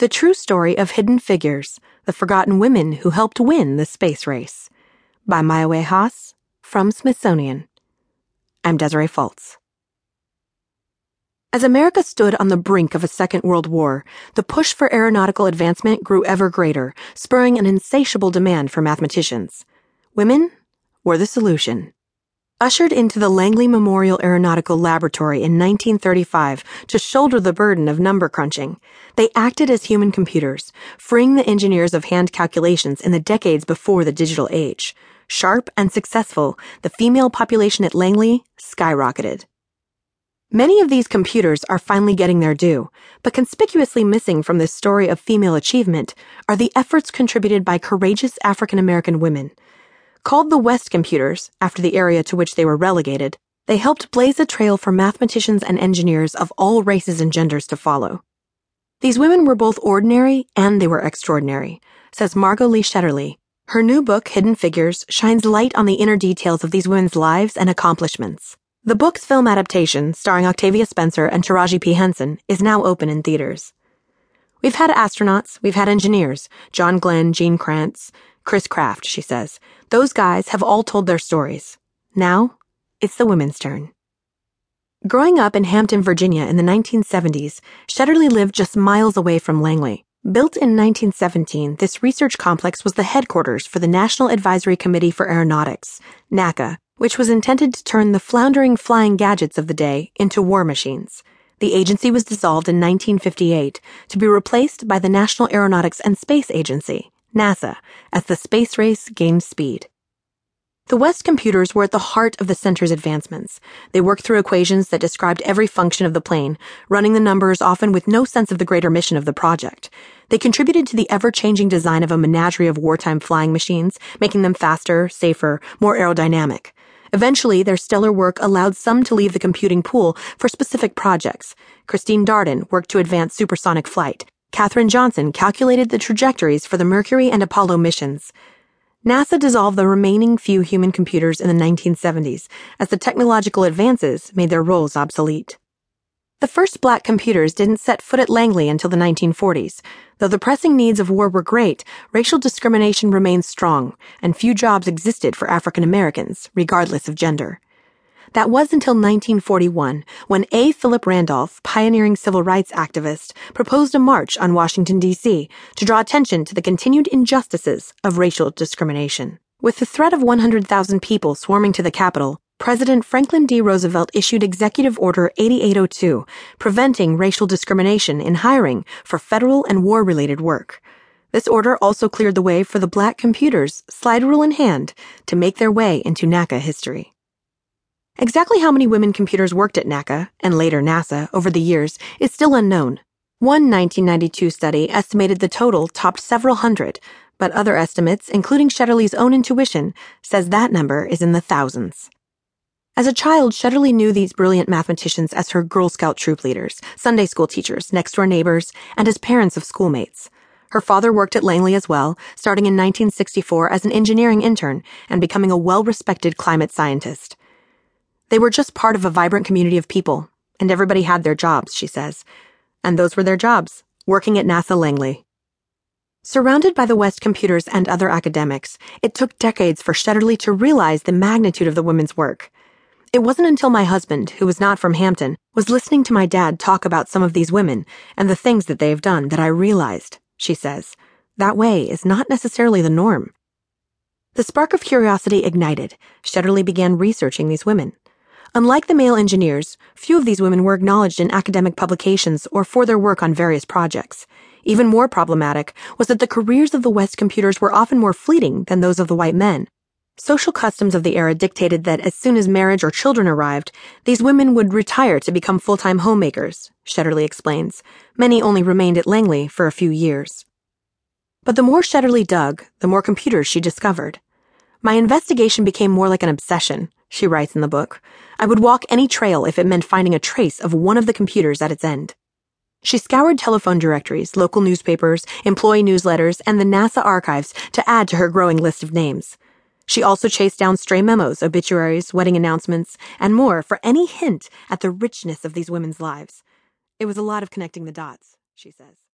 The True Story of Hidden Figures The Forgotten Women Who Helped Win the Space Race by Maya Wei-Hass from Smithsonian. I'm Desiree Fultz. As America stood on the brink of a Second World War, the push for aeronautical advancement grew ever greater, spurring an insatiable demand for mathematicians. Women were the solution. Ushered into the Langley Memorial Aeronautical Laboratory in 1935 to shoulder the burden of number crunching, they acted as human computers, freeing the engineers of hand calculations in the decades before the digital age. Sharp and successful, the female population at Langley skyrocketed. Many of these computers are finally getting their due, but conspicuously missing from this story of female achievement are the efforts contributed by courageous African American women Called the West Computers, after the area to which they were relegated, they helped blaze a trail for mathematicians and engineers of all races and genders to follow. These women were both ordinary and they were extraordinary, says Margot Lee Shetterly. Her new book, Hidden Figures, shines light on the inner details of these women's lives and accomplishments. The book's film adaptation, starring Octavia Spencer and Taraji P. Henson, is now open in theaters. We've had astronauts, we've had engineers, John Glenn, Gene Kranz, Chris Kraft, she says. Those guys have all told their stories. Now, it's the women's turn. Growing up in Hampton, Virginia in the 1970s, Shetterly lived just miles away from Langley. Built in 1917, this research complex was the headquarters for the National Advisory Committee for Aeronautics, NACA, which was intended to turn the floundering flying gadgets of the day into war machines. The agency was dissolved in 1958 to be replaced by the National Aeronautics and Space Agency, NASA, as the space race gained speed. The West computers were at the heart of the center's advancements. They worked through equations that described every function of the plane, running the numbers often with no sense of the greater mission of the project. They contributed to the ever changing design of a menagerie of wartime flying machines, making them faster, safer, more aerodynamic. Eventually, their stellar work allowed some to leave the computing pool for specific projects. Christine Darden worked to advance supersonic flight. Katherine Johnson calculated the trajectories for the Mercury and Apollo missions. NASA dissolved the remaining few human computers in the 1970s as the technological advances made their roles obsolete. The first black computers didn't set foot at Langley until the 1940s. Though the pressing needs of war were great, racial discrimination remained strong, and few jobs existed for African Americans, regardless of gender. That was until 1941, when A. Philip Randolph, pioneering civil rights activist, proposed a march on Washington, D.C. to draw attention to the continued injustices of racial discrimination. With the threat of 100,000 people swarming to the Capitol, President Franklin D. Roosevelt issued Executive Order 8802, preventing racial discrimination in hiring for federal and war related work. This order also cleared the way for the black computers, slide rule in hand, to make their way into NACA history. Exactly how many women computers worked at NACA, and later NASA, over the years is still unknown. One 1992 study estimated the total topped several hundred, but other estimates, including Shetterly's own intuition, says that number is in the thousands. As a child, Shetterly knew these brilliant mathematicians as her Girl Scout troop leaders, Sunday school teachers, next door neighbors, and as parents of schoolmates. Her father worked at Langley as well, starting in 1964 as an engineering intern and becoming a well respected climate scientist. They were just part of a vibrant community of people, and everybody had their jobs, she says. And those were their jobs, working at NASA Langley. Surrounded by the West computers and other academics, it took decades for Shetterly to realize the magnitude of the women's work. It wasn't until my husband, who was not from Hampton, was listening to my dad talk about some of these women and the things that they have done that I realized, she says, that way is not necessarily the norm. The spark of curiosity ignited. Shetterly began researching these women. Unlike the male engineers, few of these women were acknowledged in academic publications or for their work on various projects. Even more problematic was that the careers of the West computers were often more fleeting than those of the white men. Social customs of the era dictated that as soon as marriage or children arrived, these women would retire to become full-time homemakers, Shetterly explains. Many only remained at Langley for a few years. But the more Shetterly dug, the more computers she discovered. My investigation became more like an obsession she writes in the book. I would walk any trail if it meant finding a trace of one of the computers at its end. She scoured telephone directories, local newspapers, employee newsletters, and the NASA archives to add to her growing list of names. She also chased down stray memos, obituaries, wedding announcements, and more for any hint at the richness of these women's lives. It was a lot of connecting the dots, she says.